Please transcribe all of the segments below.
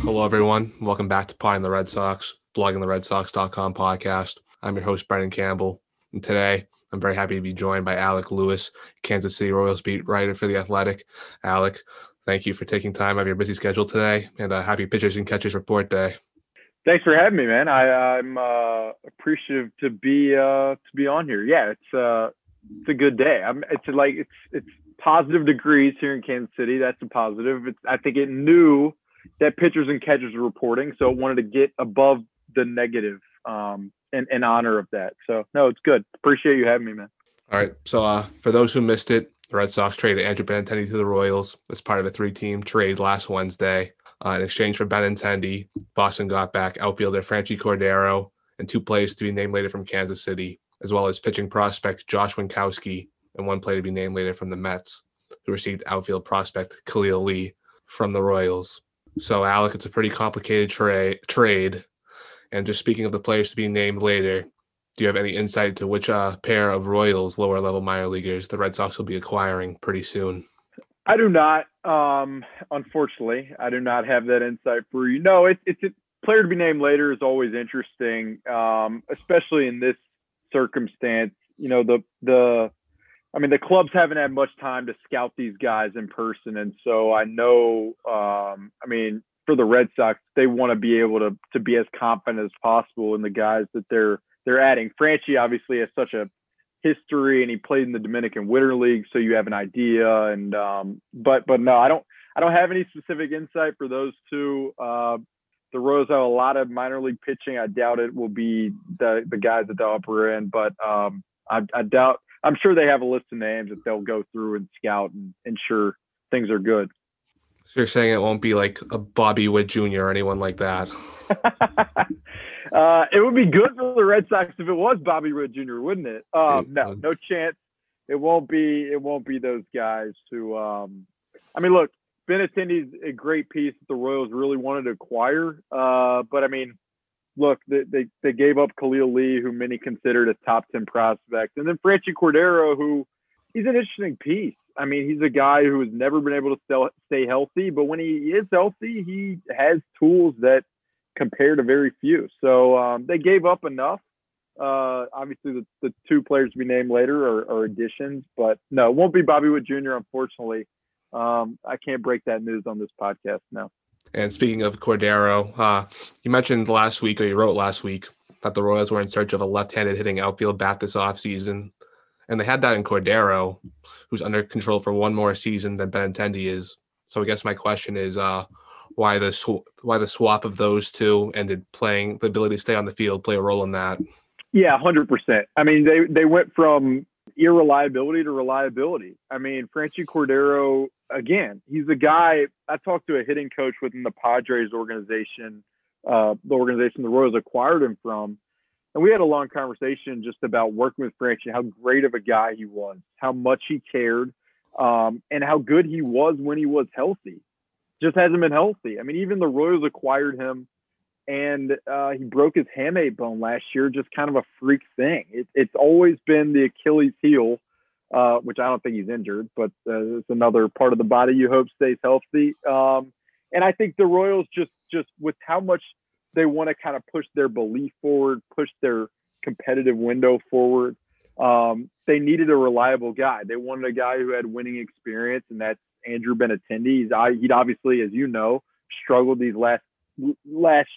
Hello, everyone. Welcome back to Pie in the Red Sox, bloggingtheredsox.com podcast. I'm your host, Brendan Campbell. And today, I'm very happy to be joined by Alec Lewis, Kansas City Royals beat writer for The Athletic. Alec, thank you for taking time out of your busy schedule today and a happy pitchers and catchers report day. Thanks for having me, man. I, am uh, appreciative to be uh, to be on here. Yeah, it's uh, it's a good day. I'm, it's like it's it's positive degrees here in Kansas City. That's a positive. It's, I think it knew that pitchers and catchers were reporting, so it wanted to get above the negative um, in, in honor of that. So no, it's good. Appreciate you having me, man. All right. So uh, for those who missed it, the Red Sox traded Andrew Benintendi to the Royals as part of a three-team trade last Wednesday. Uh, in exchange for Benintendi, Boston got back outfielder Franchy Cordero and two players to be named later from Kansas City, as well as pitching prospect Josh Winckowski and one player to be named later from the Mets, who received outfield prospect Khalil Lee from the Royals. So, Alec, it's a pretty complicated tra- trade. And just speaking of the players to be named later, do you have any insight to which uh, pair of Royals lower level minor leaguers the Red Sox will be acquiring pretty soon? I do not. Um, unfortunately, I do not have that insight for you. No, it, it's a player to be named later is always interesting, um, especially in this circumstance. You know, the the, I mean, the clubs haven't had much time to scout these guys in person, and so I know. Um, I mean, for the Red Sox, they want to be able to to be as confident as possible in the guys that they're they're adding. Franchy obviously has such a history and he played in the Dominican Winter League, so you have an idea. And um, but but no, I don't I don't have any specific insight for those two. Uh, the Royals have a lot of minor league pitching. I doubt it will be the the guys at the upper end, but um, I, I doubt. I'm sure they have a list of names that they'll go through and scout and ensure things are good. So you're saying it won't be like a Bobby Witt Jr. or anyone like that? Uh, it would be good for the Red Sox if it was Bobby Witt Jr., wouldn't it? Um, no, no chance. It won't be. It won't be those guys who. Um, I mean, look, Benintendi's a great piece that the Royals really wanted to acquire. Uh, but I mean, look, they, they, they gave up Khalil Lee, who many considered a top ten prospect, and then Franchy Cordero, who he's an interesting piece. I mean, he's a guy who has never been able to stay healthy, but when he is healthy, he has tools that compare to very few. So um, they gave up enough. Uh, obviously, the, the two players to be named later are, are additions, but no, it won't be Bobby Witt Jr. Unfortunately, um, I can't break that news on this podcast now. And speaking of Cordero, uh, you mentioned last week, or you wrote last week, that the Royals were in search of a left-handed hitting outfield bat this offseason. And they had that in Cordero, who's under control for one more season than Benintendi is. So I guess my question is, uh, why the sw- why the swap of those two and did playing the ability to stay on the field play a role in that? Yeah, hundred percent. I mean, they they went from irreliability to reliability. I mean, Franchy Cordero again, he's a guy. I talked to a hitting coach within the Padres organization, uh, the organization the Royals acquired him from, and we had a long conversation just about working with Franchy, how great of a guy he was, how much he cared, um, and how good he was when he was healthy just hasn't been healthy. I mean, even the Royals acquired him and uh, he broke his hamate bone last year, just kind of a freak thing. It, it's always been the Achilles heel, uh, which I don't think he's injured, but uh, it's another part of the body you hope stays healthy. Um, and I think the Royals just, just with how much they want to kind of push their belief forward, push their competitive window forward. Um, they needed a reliable guy. They wanted a guy who had winning experience, and that's Andrew Benintendi. He's he'd obviously, as you know, struggled these last last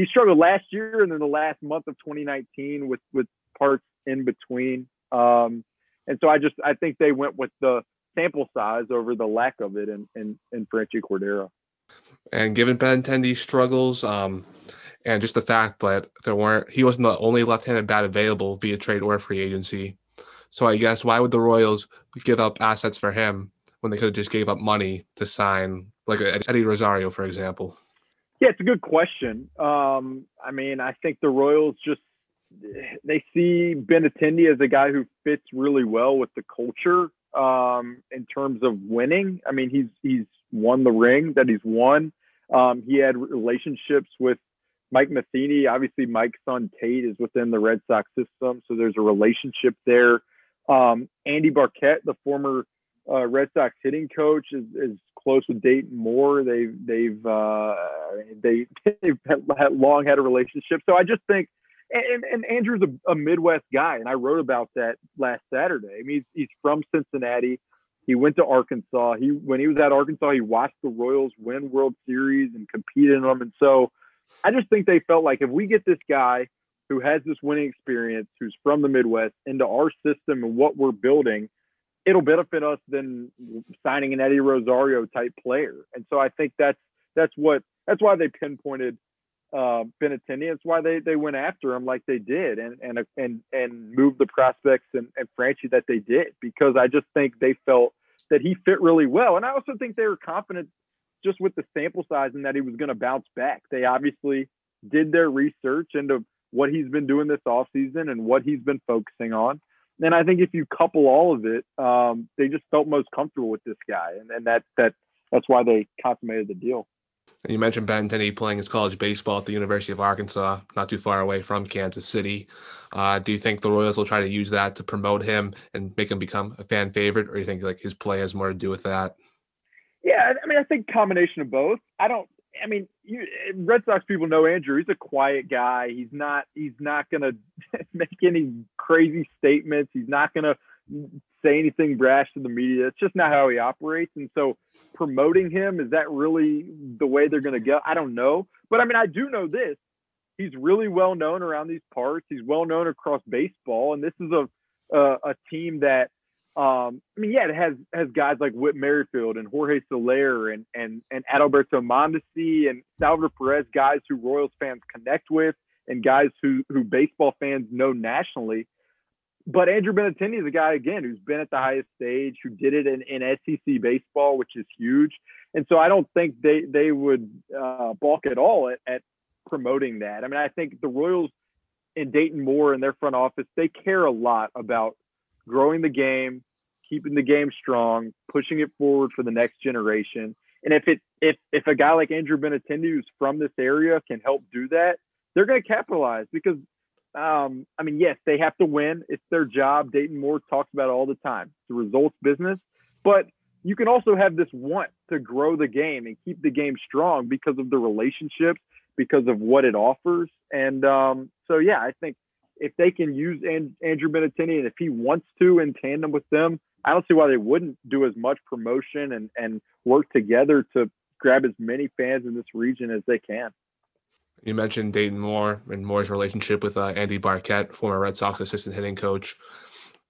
he struggled last year and then the last month of 2019 with with parts in between. Um, and so I just I think they went with the sample size over the lack of it in in, in Franchy Cordero. And given Benintendi's struggles, um, and just the fact that there weren't he wasn't the only left-handed bat available via trade or free agency. So I guess why would the Royals give up assets for him when they could have just gave up money to sign like Eddie Rosario, for example? Yeah, it's a good question. Um, I mean, I think the Royals just they see Benintendi as a guy who fits really well with the culture um, in terms of winning. I mean, he's he's won the ring that he's won. Um, he had relationships with Mike Matheny. Obviously, Mike's son Tate is within the Red Sox system, so there's a relationship there. Um, Andy Barkett, the former uh, Red Sox hitting coach is, is close with Dayton Moore. They've they've uh, they they've had long had a relationship. So I just think, and, and Andrew's a, a, Midwest guy, and I wrote about that last Saturday. I mean, he's, he's from Cincinnati. He went to Arkansas. He when he was at Arkansas, he watched the Royals win World Series and compete in them. And so I just think they felt like if we get this guy who has this winning experience, who's from the Midwest, into our system and what we're building, it'll benefit us than signing an Eddie Rosario type player. And so I think that's that's what that's why they pinpointed uh, Benintendi. That's why they they went after him like they did and and and and moved the prospects and, and Franchy that they did because I just think they felt that he fit really well. And I also think they were confident just with the sample size and that he was going to bounce back. They obviously did their research into what he's been doing this offseason and what he's been focusing on. And I think if you couple all of it, um, they just felt most comfortable with this guy, and, and that that that's why they consummated the deal. And you mentioned Ben Benintendi playing his college baseball at the University of Arkansas, not too far away from Kansas City. Uh, do you think the Royals will try to use that to promote him and make him become a fan favorite, or do you think like his play has more to do with that? Yeah, I mean, I think combination of both. I don't. I mean, you, Red Sox people know Andrew. He's a quiet guy. He's not. He's not going to make any crazy statements. He's not going to say anything brash to the media. It's just not how he operates. And so, promoting him is that really the way they're going to go? I don't know. But I mean, I do know this. He's really well known around these parts. He's well known across baseball, and this is a a, team that um, I mean, yeah, it has has guys like Whit Merrifield and Jorge Soler and and and Adalberto Mondesi and Salvador Perez, guys who Royals fans connect with and guys who who baseball fans know nationally. But Andrew Benintendi is a guy again who's been at the highest stage, who did it in, in SEC baseball, which is huge. And so I don't think they they would uh, balk at all at, at promoting that. I mean, I think the Royals and Dayton Moore and their front office they care a lot about growing the game, keeping the game strong, pushing it forward for the next generation. And if it if if a guy like Andrew Benintendi who's from this area can help do that, they're going to capitalize because um, I mean, yes, they have to win. It's their job. Dayton Moore talks about it all the time. It's a results business, but you can also have this want to grow the game and keep the game strong because of the relationships, because of what it offers. And um, so, yeah, I think if they can use and- Andrew Benintendi and if he wants to in tandem with them, I don't see why they wouldn't do as much promotion and, and work together to grab as many fans in this region as they can. You mentioned Dayton Moore and Moore's relationship with uh, Andy Barkett, former Red Sox assistant hitting coach.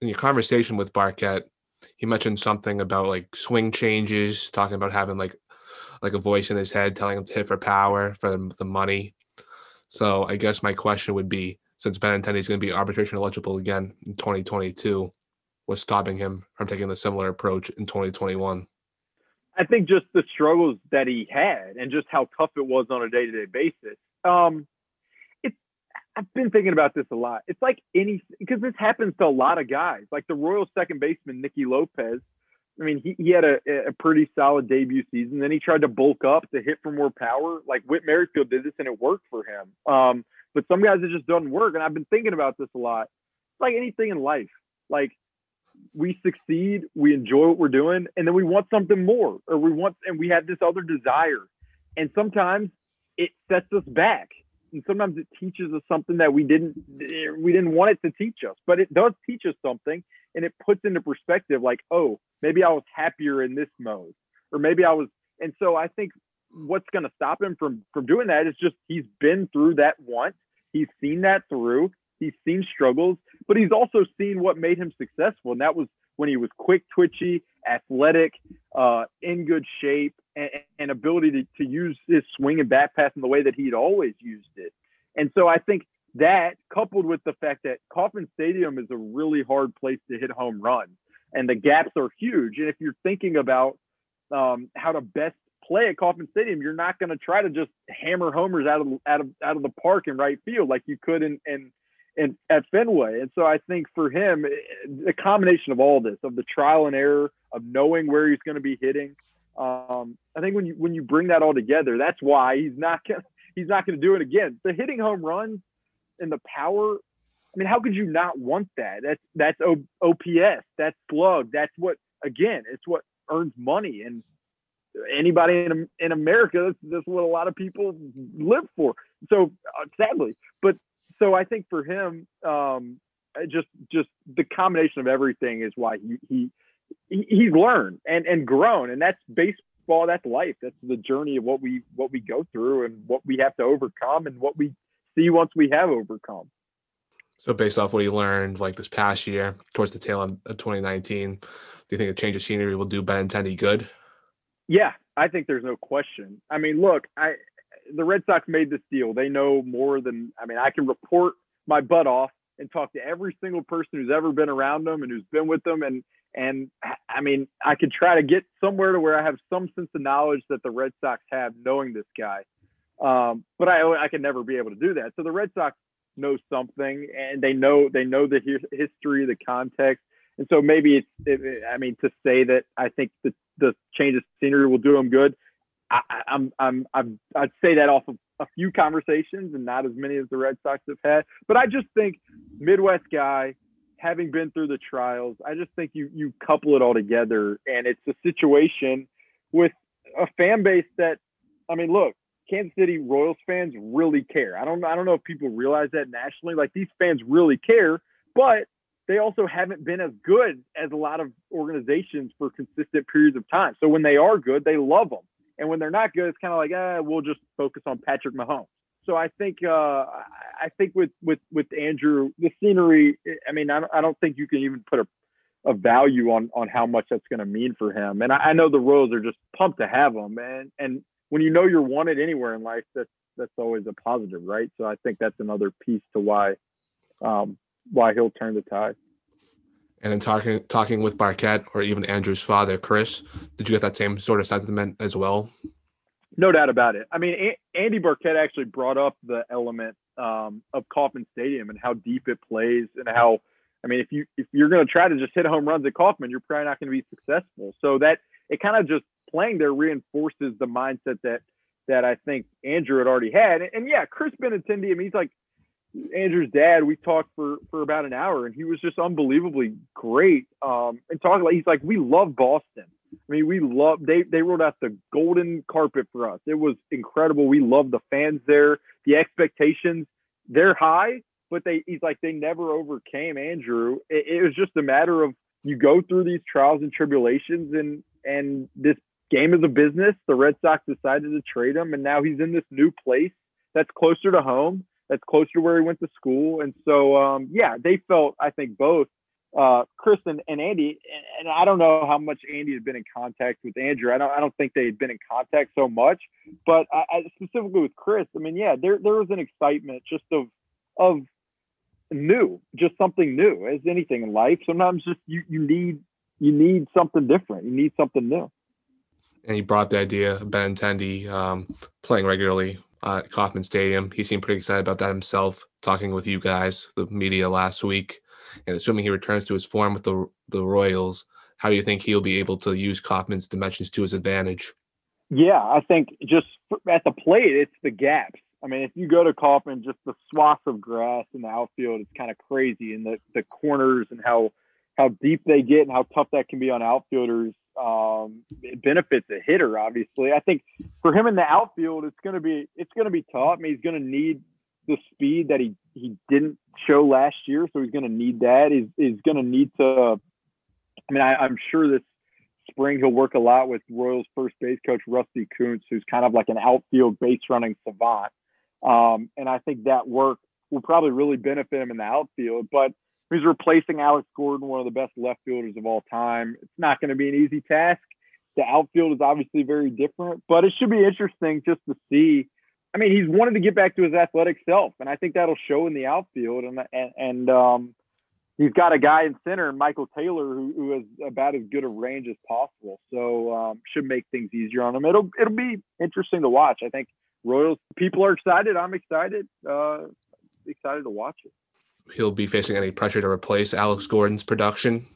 In your conversation with Barkett, he mentioned something about like swing changes, talking about having like like a voice in his head telling him to hit for power for the money. So I guess my question would be, since Benintendi is going to be arbitration eligible again in 2022, was stopping him from taking a similar approach in 2021? I think just the struggles that he had and just how tough it was on a day to day basis. Um, it's I've been thinking about this a lot. It's like any because this happens to a lot of guys. Like the Royal second baseman Nicky Lopez. I mean, he, he had a, a pretty solid debut season. Then he tried to bulk up to hit for more power. Like Whit Merrifield did this and it worked for him. Um, but some guys it just doesn't work. And I've been thinking about this a lot. It's like anything in life. Like we succeed, we enjoy what we're doing, and then we want something more, or we want, and we have this other desire. And sometimes it sets us back, and sometimes it teaches us something that we didn't, we didn't want it to teach us, but it does teach us something, and it puts into perspective, like, oh, maybe I was happier in this mode, or maybe I was. And so I think what's going to stop him from from doing that is just he's been through that once, he's seen that through, He's seen struggles, but he's also seen what made him successful. And that was when he was quick, twitchy, athletic, uh, in good shape, and, and ability to, to use his swing and bat path in the way that he'd always used it. And so I think that, coupled with the fact that Kauffman Stadium is a really hard place to hit home runs, and the gaps are huge. And if you're thinking about um, how to best play at Kauffman Stadium, you're not going to try to just hammer homers out of out of out of the park in right field like you could in in in, at Fenway. And so I think for him, the combination of all this, of the trial and error, of knowing where he's going to be hitting, um, I think when you when you bring that all together, that's why he's not gonna, he's not going to do it again. The hitting home runs and the power. I mean, how could you not want that? That's that's o- OPS. That's slug. That's what again, it's what earns money. And anybody in in America, that's, that's what a lot of people live for. So uh, sadly, but so I think for him, um, just just the combination of everything is why he he he's learned and and grown, and that's baseball. That's life. That's the journey of what we what we go through and what we have to overcome and what we see once we have overcome. So based off what he learned like this past year, towards the tail end of 2019, do you think a change of scenery will do Benintendi good? Yeah, I think there's no question. I mean, look, I the Red Sox made this deal. They know more than I mean, I can report my butt off and talk to every single person who's ever been around them and who's been with them and and I mean, I could try to get somewhere to where I have some sense of knowledge that the Red Sox have knowing this guy. Um, but I I can never be able to do that. So the Red Sox know something and they know they know the history, the context. And so maybe it's it, I mean to say that I think the the change of scenery will do them good. I, I'm I'm I'm I'd say that off of a few conversations and not as many as the Red Sox have had. But I just think Midwest guy, having been through the trials, I just think you you couple it all together, and it's a situation with a fan base that, I mean, look, Kansas City Royals fans really care. I don't I don't know if people realize that nationally. Like these fans really care, but they also haven't been as good as a lot of organizations for consistent periods of time. So when they are good, they love them. And when they're not good, it's kind of like, ah, we'll just focus on Patrick Mahomes. So I think uh, I think with with with Andrew, the scenery. I mean, I don't, I don't think you can even put a, a value on on how much that's going to mean for him. And I, I, know the Royals are just pumped to have him. And and when you know you're wanted anywhere in life, that's that's always a positive, right? So I think that's another piece to why um, why he'll turn the tide. And in talking talking with Barkett or even Andrew's father, Chris, did you get that same sort of sentiment as well? No doubt about it. I mean, Andy Barkett actually brought up the element um, of Kauffman Stadium and how deep it plays, and how I mean, if you if you're going to try to just hit home runs at Kauffman, you're probably not going to be successful. So that it kind of just playing there reinforces the mindset that that I think Andrew had already had. And, and yeah, Chris Benintendi, I mean, he's like Andrew's dad, we talked for for about an hour, and he was just unbelievably great. Um, and talking like he's like, we love Boston. I mean, we love they they rolled out the golden carpet for us. It was incredible. We love the fans there. The expectations they're high, but they he's like they never overcame Andrew. It, it was just a matter of you go through these trials and tribulations, and and this game is a business. The Red Sox decided to trade him, and now he's in this new place that's closer to home that's closer to where he went to school. And so, um, yeah, they felt, I think, both uh, Chris and, and Andy, and, I don't know how much Andy has been in contact with Andrew. I don't, I don't think they had been in contact so much, but I, I, specifically with Chris, I mean, yeah, there, there was an excitement just of, of new, just something new as anything in life. Sometimes just you, you need, you need something different. You need something new. And he brought the idea of Benintendi um, playing regularly at Kauffman Stadium. He seemed pretty excited about that himself, talking with you guys, the media last week. And assuming he returns to his form with the the Royals, how do you think he'll be able to use Kauffman's dimensions to his advantage? Yeah, I think just at the plate, it's the gaps. I mean, if you go to Kauffman, just the swaths of grass in the outfield, it's kind of crazy, and the the corners and how how deep they get and how tough that can be on outfielders um, it benefits a hitter. Obviously, I think for him in the outfield, it's going to be it's going to be tough. I mean, he's going to need the speed that he he didn't show last year, so he's going to need that. He's he's going to need to. I mean, I, I'm sure this spring he'll work a lot with Royals first base coach Rusty Kuntz, who's kind of like an outfield base running savant. Um, and I think that work will probably really benefit him in the outfield. But He's replacing Alex Gordon, one of the best left fielders of all time. It's not going to be an easy task. The outfield is obviously very different, but it should be interesting just to see. I mean, he's wanted to get back to his athletic self, and I think that'll show in the outfield. And and, and um, he's got a guy in center, Michael Taylor, who, who has about as good a range as possible. So um, should make things easier on him. It'll it'll be interesting to watch. I think Royals people are excited. I'm excited. Uh, excited to watch it he'll be facing any pressure to replace Alex Gordon's production?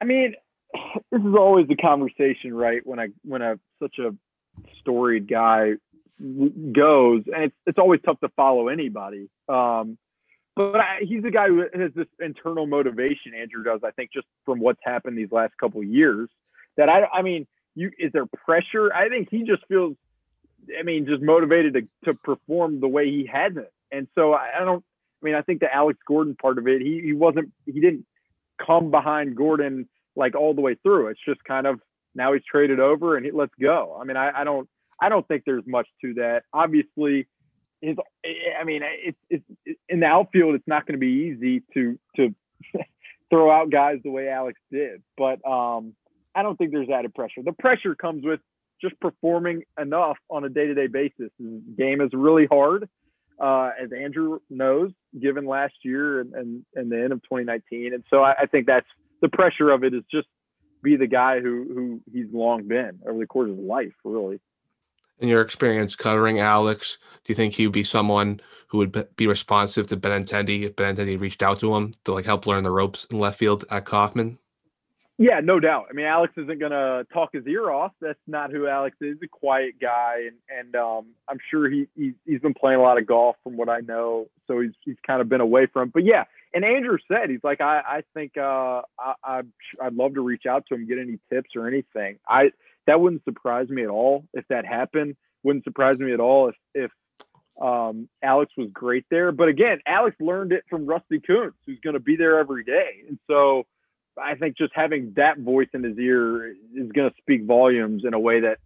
I mean, this is always the conversation, right? When I when a such a storied guy goes, and it's it's always tough to follow anybody. Um, but I, he's a guy who has this internal motivation. Andrew does, I think, just from what's happened these last couple years. That I, I mean, you is there pressure? I think he just feels, I mean, just motivated to to perform the way he hasn't. And so I, I don't. I mean, I think the Alex Gordon part of it, he he wasn't, he didn't come behind Gordon like all the way through. It's just kind of now he's traded over and he, let's go. I mean, I, I don't, I don't think there's much to that. Obviously, his, I mean, it's, it's in the outfield. It's not going to be easy to to throw out guys the way Alex did, but um, I don't think there's added pressure. The pressure comes with just performing enough on a day-to-day basis. The game is really hard, uh, as Andrew knows, given last year and, and, and the end of 2019. And so I, I think that's the pressure of it is just be the guy who who he's long been over the course of his life, really. In your experience covering Alex, do you think he would be someone who would be responsive to Benintendi if Benintendi reached out to him to like help learn the ropes in left field at Kauffman? Yeah, no doubt. I mean, Alex isn't gonna talk his ear off. That's not who Alex is. He's a quiet guy, and and um, I'm sure he, he he's been playing a lot of golf, from what I know. So he's he's kind of been away from. But yeah, and Andrew said he's like I I think uh, I, I I'd love to reach out to him, get any tips or anything. I that wouldn't surprise me at all if that happened. Wouldn't surprise me at all if if um, Alex was great there. But again, Alex learned it from Rusty Kuntz, who's going to be there every day, and so I think just having that voice in his ear is going to speak volumes in a way that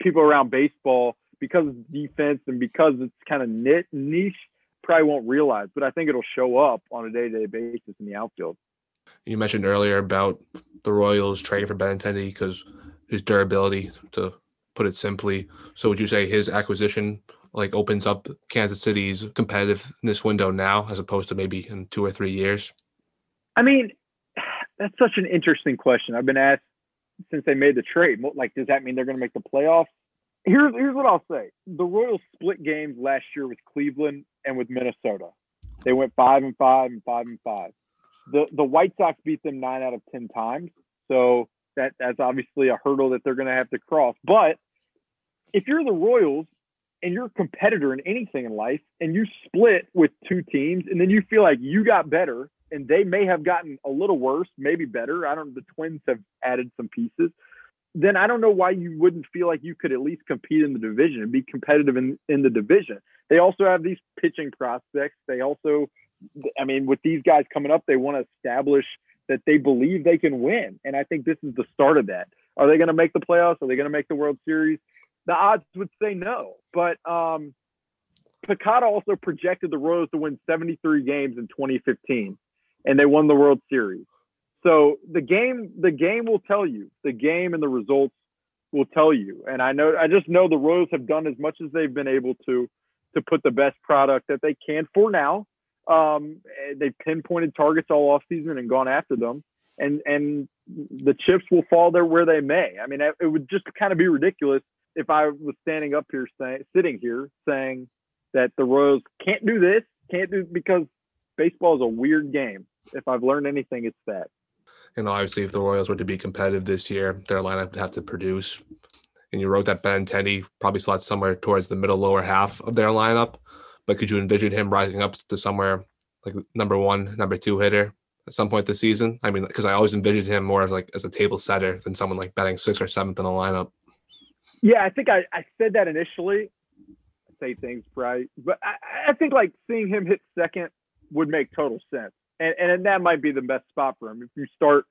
people around baseball, because it's defense and because it's kind of niche, probably won't realize. But I think it'll show up on a day-to-day basis in the outfield. You mentioned earlier about the Royals trading for Benintendi because his durability, to put it simply. So would you say his acquisition like opens up Kansas City's competitiveness window now, as opposed to maybe in two or three years? I mean, that's such an interesting question. I've been asked since they made the trade. Like, does that mean they're going to make the playoffs? Here's here's what I'll say: the Royals split games last year with Cleveland and with Minnesota. They went five and five and five and five. The the White Sox beat them nine out of ten times. So that that's obviously a hurdle that they're going to have to cross. But if you're the Royals and you're a competitor in anything in life, and you split with two teams, and then you feel like you got better and they may have gotten a little worse, maybe better. I don't know. The Twins have added some pieces. Then I don't know why you wouldn't feel like you could at least compete in the division and be competitive in, in the division. They also have these pitching prospects. They also, I mean, with these guys coming up, they want to establish that they believe they can win. And I think this is the start of that. Are they going to make the playoffs? Are they going to make the World Series? The odds would say no. But um, PECOTA also projected the Royals to win 73 games in 2015 and they won the World Series. So the game, the game will tell you. The game and the results will tell you. And I know, I just know the Royals have done as much as they've been able to to put the best product that they can for now. Um, they pinpointed targets all off season and gone after them, and and the chips will fall there where they may. I mean, it would just kind of be ridiculous if I was standing up here saying, sitting here saying that the Royals can't do this, can't do because baseball is a weird game if I've learned anything, it's that. And obviously, if the Royals were to be competitive this year, their lineup would have to produce. And you wrote that Ben Benintendi probably slots somewhere towards the middle lower half of their lineup. But could you envision him rising up to somewhere like number one, number two hitter at some point this season? I mean, because I always envisioned him more as like as a table setter than someone like batting sixth or seventh in the lineup. Yeah, I think I, I said that initially. I say things right, but I, I think like seeing him hit second would make total sense and, and that might be the best spot for him. If you start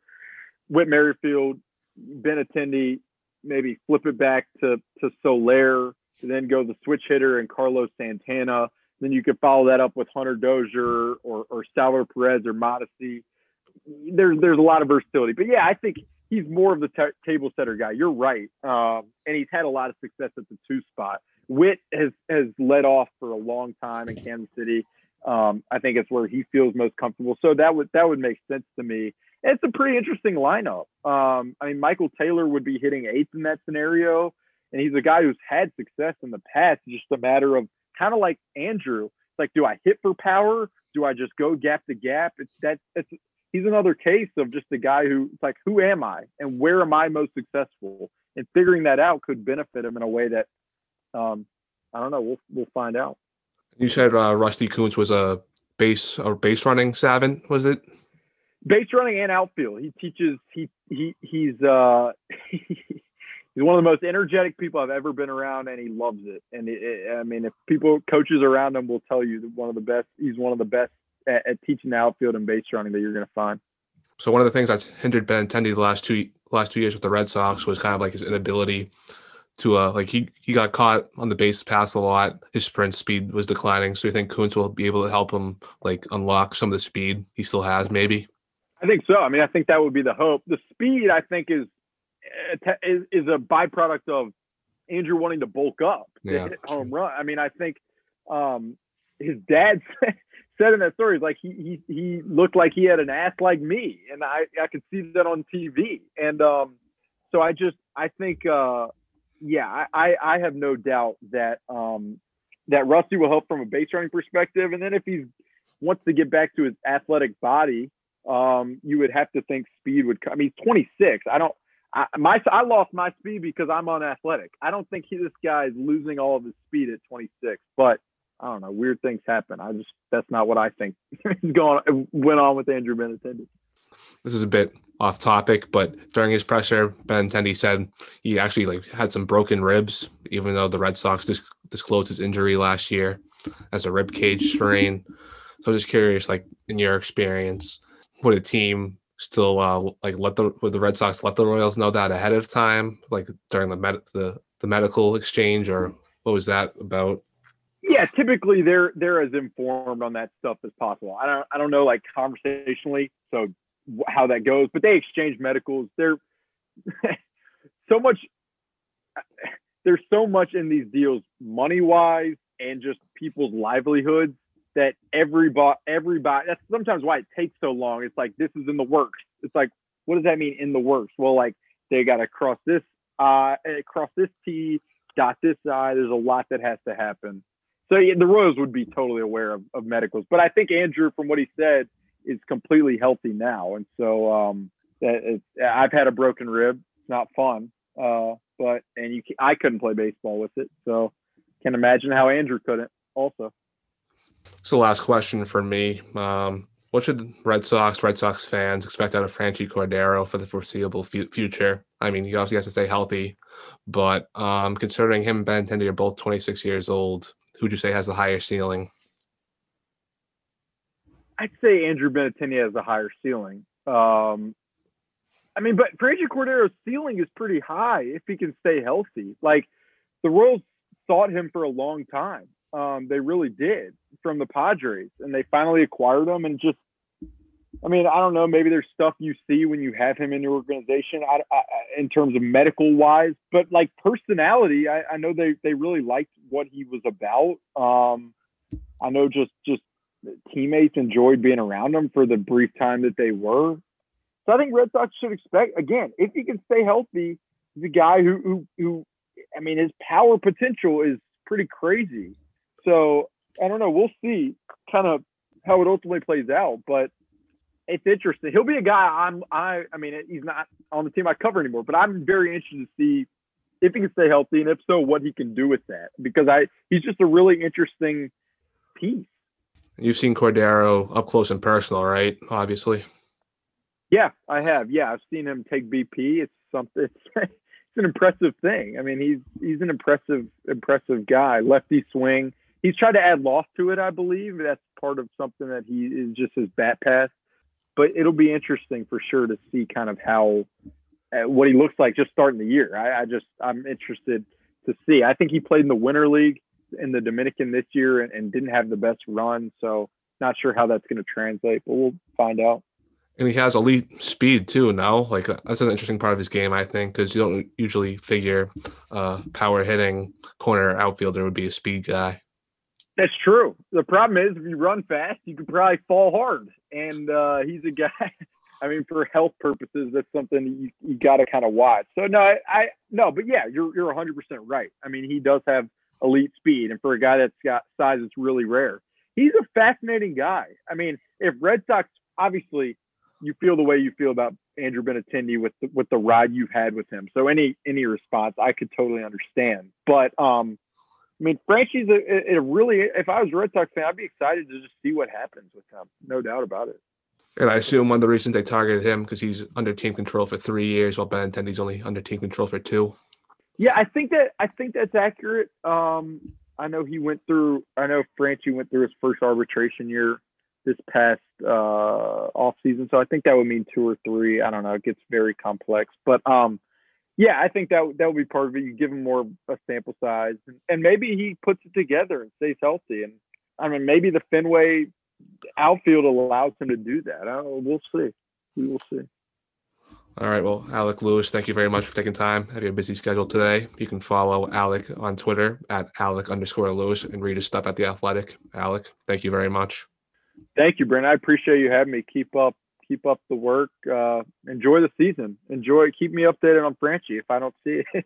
Whit Merrifield, Benintendi, maybe flip it back to to Soler, then go the switch hitter and Carlos Santana. Then you could follow that up with Hunter Dozier or, or Salvador Perez or Mondesi. There's there's a lot of versatility, but yeah, I think he's more of the t- table setter guy. You're right, um, and he's had a lot of success at the two spot. Whit has has led off for a long time in Kansas City. Um, I think it's where he feels most comfortable. So that would that would make sense to me. It's a pretty interesting lineup. Um, I mean, Michael Taylor would be hitting eighth in that scenario, and he's a guy who's had success in the past. It's just a matter of kind of like Andrew. It's like, do I hit for power? Do I just go gap to gap? It's that. It's he's another case of just a guy who it's like, who am I and where am I most successful? And figuring that out could benefit him in a way that um, I don't know. We'll we'll find out. You said uh, Rusty Kuntz was a base or base running savant, was it? Base running and outfield. He teaches. He he he's uh he's one of the most energetic people I've ever been around, and he loves it. And it, it, I mean, if people coaches around him will tell you that one of the best. He's one of the best at, at teaching the outfield and base running that you're going to find. So one of the things that's hindered Ben Benintendi the last two last two years with the Red Sox was kind of like his inability to uh like he he got caught on the base pass a lot. His sprint speed was declining. So you think Kuntz will be able to help him like unlock some of the speed he still has, maybe? I think so. I mean, I think that would be the hope. The speed, I think, is is, is a byproduct of Andrew wanting to bulk up yeah. hit home run. I mean, I think um, his dad said in that story, he's like he he he looked like he had an ass like me, and I I could see that on TV, and um, so I just I think uh, yeah, I I have no doubt that um that Rusty will help from a base running perspective, and then if he wants to get back to his athletic body, um, you would have to think speed would come. I mean, he's 26. I don't. I, my I lost my speed because I'm unathletic. I don't think he, this guy is losing all of his speed at 26. But I don't know. Weird things happen. I just that's not what I think is going went on with Andrew Benintendi. This is a bit off topic, but during his presser, Benintendi said he actually like had some broken ribs, even though the Red Sox dis- disclosed his injury last year as a rib cage strain. So I'm just curious, like in your experience, would a team still uh, like let the the Red Sox let the Royals know that ahead of time, like during the med- the the medical exchange, or what was that about? Yeah, typically they're they're as informed on that stuff as possible. I don't I don't know like conversationally, so how that goes, but they exchange medicals. They're so much. There's so much in these deals, money wise, and just people's livelihoods that everybody, everybody, that's sometimes why it takes so long. It's like, this is in the works. It's like, what does that mean in the works? Well, like they got to cross this, uh, cross this T, dot this I. There's a lot that has to happen. So yeah, the Royals would be totally aware of, of medicals, but I think Andrew, from what he said, is completely healthy now. And so, um, that I've had a broken rib. It's not fun. Uh, but, and you, I couldn't play baseball with it. So can imagine how Andrew couldn't also. So last question for me. Um, what should Red Sox, Red Sox fans expect out of Franchy Cordero for the foreseeable f- future? I mean, he obviously has to stay healthy, but um, considering him and Benintendi are both 26 years old, who'd you say has the higher ceiling? I'd say Andrew Benintendi has a higher ceiling. Um, I mean, but Franchy Cordero's ceiling is pretty high if he can stay healthy. Like the Royals sought him for a long time. Um, they really did from the Padres, and they finally acquired him. And just, I mean, I don't know. Maybe there's stuff you see when you have him in your organization, I, I, in terms of medical wise, but like personality, I, I, know they they really liked what he was about. Um, I know just just teammates enjoyed being around him for the brief time that they were. So I think Red Sox should expect again if he can stay healthy. The guy who who who. I mean, his power potential is pretty crazy. So I don't know. We'll see kind of how it ultimately plays out, but it's interesting. He'll be a guy I'm I I mean he's not on the team I cover anymore, but I'm very interested to see if he can stay healthy and if so what he can do with that because I he's just a really interesting piece. You've seen Cordero up close and personal, right? Obviously. Yeah, I have. Yeah, I've seen him take BP. It's something. It's, it's an impressive thing. I mean, he's he's an impressive impressive guy. Lefty swing he's tried to add loft to it, I believe. That's part of something that he is just his bat path. But it'll be interesting for sure to see kind of how uh, what he looks like just starting the year. I, I, just I'm interested to see. I think he played in the Winter League in the Dominican this year and, and didn't have the best run, so not sure how that's going to translate, but we'll find out. And he has elite speed too. Now, like that's an interesting part of his game, I think, because you don't usually figure uh, power hitting corner outfielder would be a speed guy. That's true. The problem is if you run fast, you could probably fall hard. And uh, he's a guy. I mean, for health purposes, that's something you, you got to kind of watch. So no, I, I no, but yeah, you're you're 100 percent right. I mean, he does have elite speed, and for a guy that's got size, it's really rare. He's a fascinating guy. I mean, if Red Sox obviously you feel the way you feel about Andrew Benintendi with the, with the ride you've had with him, so any any response I could totally understand. But um, I mean, Franchy's a, a really. If I was a Red Sox fan, I'd be excited to just see what happens with him. No doubt about it. And I assume one of the reasons they targeted him because he's under team control for three years, while Ben Benintendi's only under team control for two. Yeah, I think that I think that's accurate. Um, I know he went through. I know Franchy went through his first arbitration year this past uh, off season, so I think that would mean two or three. I don't know. It gets very complex, but um, yeah, I think that that would be part of it. You give him more a sample size, and, and maybe he puts it together and stays healthy. And I mean, maybe the Fenway outfield allows him to do that. I, we'll see. We will see. All right. Well, Alec Lewis, thank you very much for taking time. Have a busy schedule today. You can follow Alec on Twitter at Alec underscore Lewis and read his stuff at the Athletic. Alec, thank you very much. Thank you, Brent. I appreciate you having me. Keep up keep up the work. Uh, enjoy the season. Enjoy. Keep me updated on Franchy if I don't see it.